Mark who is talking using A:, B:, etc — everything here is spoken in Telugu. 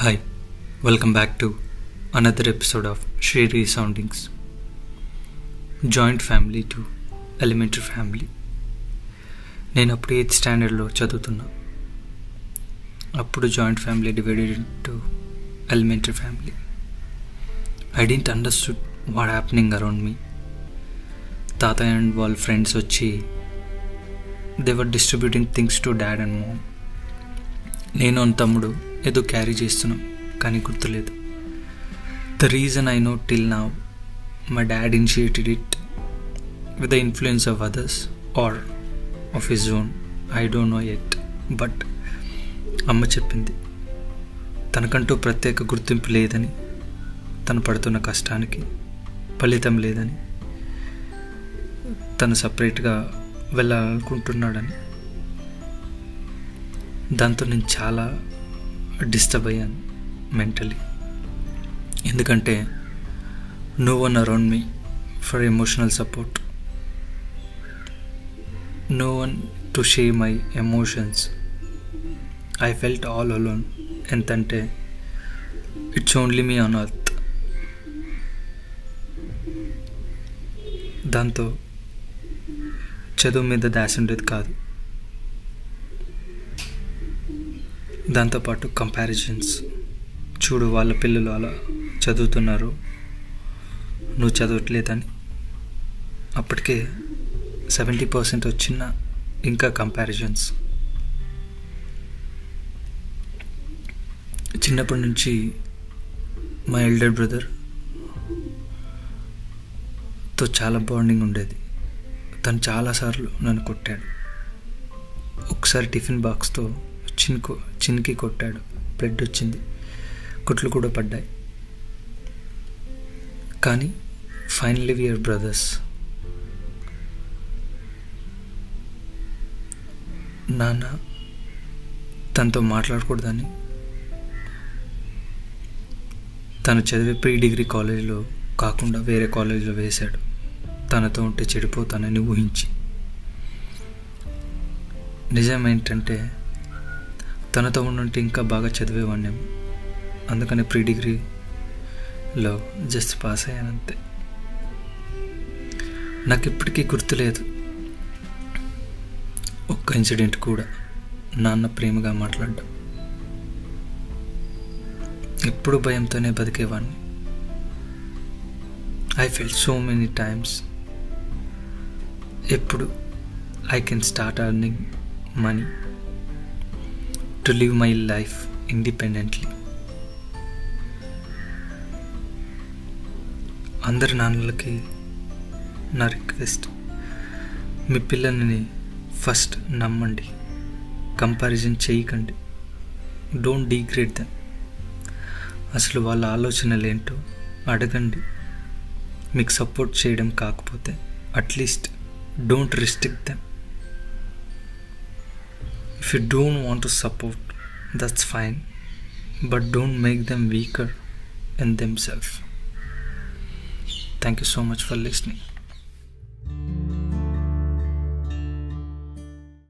A: Welcome back to another episode of Shri Soundings. Joint family to elementary family నేను అప్పుడు ఎయిత్ స్టాండర్డ్లో చదువుతున్నా. అప్పుడు joint family divided to elementary family I didn't understood what happening around me తాతయ్య అండ్ వాళ్ళ ఫ్రెండ్స్ వచ్చి they were distributing things to dad and mom నేను అండ్ తమ్ముడు ఏదో క్యారీ చేస్తున్నాం కానీ గుర్తులేదు. The reason I know till నా my dad initiated it with the influence of others or of his own I don't know at but అమ్మ చెప్పింది. తనకంటూ ప్రత్యేక గుర్తింపు లేదని తను పడుతున్న కష్టానికి ఫలితం లేదని తను సపరేట్గా వెళ్ళాలనుకుంటున్నాడని. దాంతో నేను చాలా డిస్టర్బ్ అయ్యాను మెంటలీ. ఎందుకంటే no one around me for emotional support no one to share my emotions I felt all alone ఎంతంటే it's only me on earth దాంతో చదువు మీద దాసి ఉండేది కాదు. దాంతోపాటు కంపారిజన్స్ చూడు వాళ్ళ పిల్లలు అలా చదువుతున్నారు. నువ్వు చదవట్లేదని. అప్పటికే సెవెంటీ పర్సెంట్ వచ్చిన ఇంకా కంపారిజన్స్ చిన్నప్పటి నుంచి మా ఎల్డర్ బ్రదర్తో చాలా బాండింగ్ ఉండేది. తను చాలాసార్లు నన్ను కొట్టాడు. ఒకసారి టిఫిన్ బాక్స్తో చిన్కు చిన్కి కొట్టాడు. బ్లడ్ వచ్చింది. కుట్లు కూడా పడ్డాయి. కానీ ఫైనలీ వియర్ బ్రదర్స్. నాన్న తనతో మాట్లాడకూడదని తను చదివే ప్రీ డిగ్రీ కాలేజీలో కాకుండా వేరే కాలేజీలో వేశాడు. తనతో ఉంటే చెడిపోతానని ఊహించి. నిజం ఏంటంటే తనతో ఉండుంటే ఇంకా బాగా చదివేవాడిని. అందుకని ప్రీ డిగ్రీలో జస్ట్ పాస్ అయ్యానంతే నాకు ఇప్పటికీ గుర్తులేదు ఒక్క ఇన్సిడెంట్ కూడా నాన్న ప్రేమగా మాట్లాడడం. ఎప్పుడు భయంతోనే బతికేవాడిని. I fell so many times ఎప్పుడు I can start earning money to live my life independently అందరి నాన్నలకి నా రిక్వెస్ట్ మీ పిల్లల్ని ఫస్ట్ నమ్మండి. కంపారిజన్ చేయకండి. డోంట్ డీగ్రేడ్ దెమ్ అసలు వాళ్ళ ఆలోచనలు ఏంటో అడగండి. మీకు సపోర్ట్ చేయడం కాకపోతే at least don't restrict them if you don't want to support that's fine but don't make them weaker in themselves. Thank you so much for listening.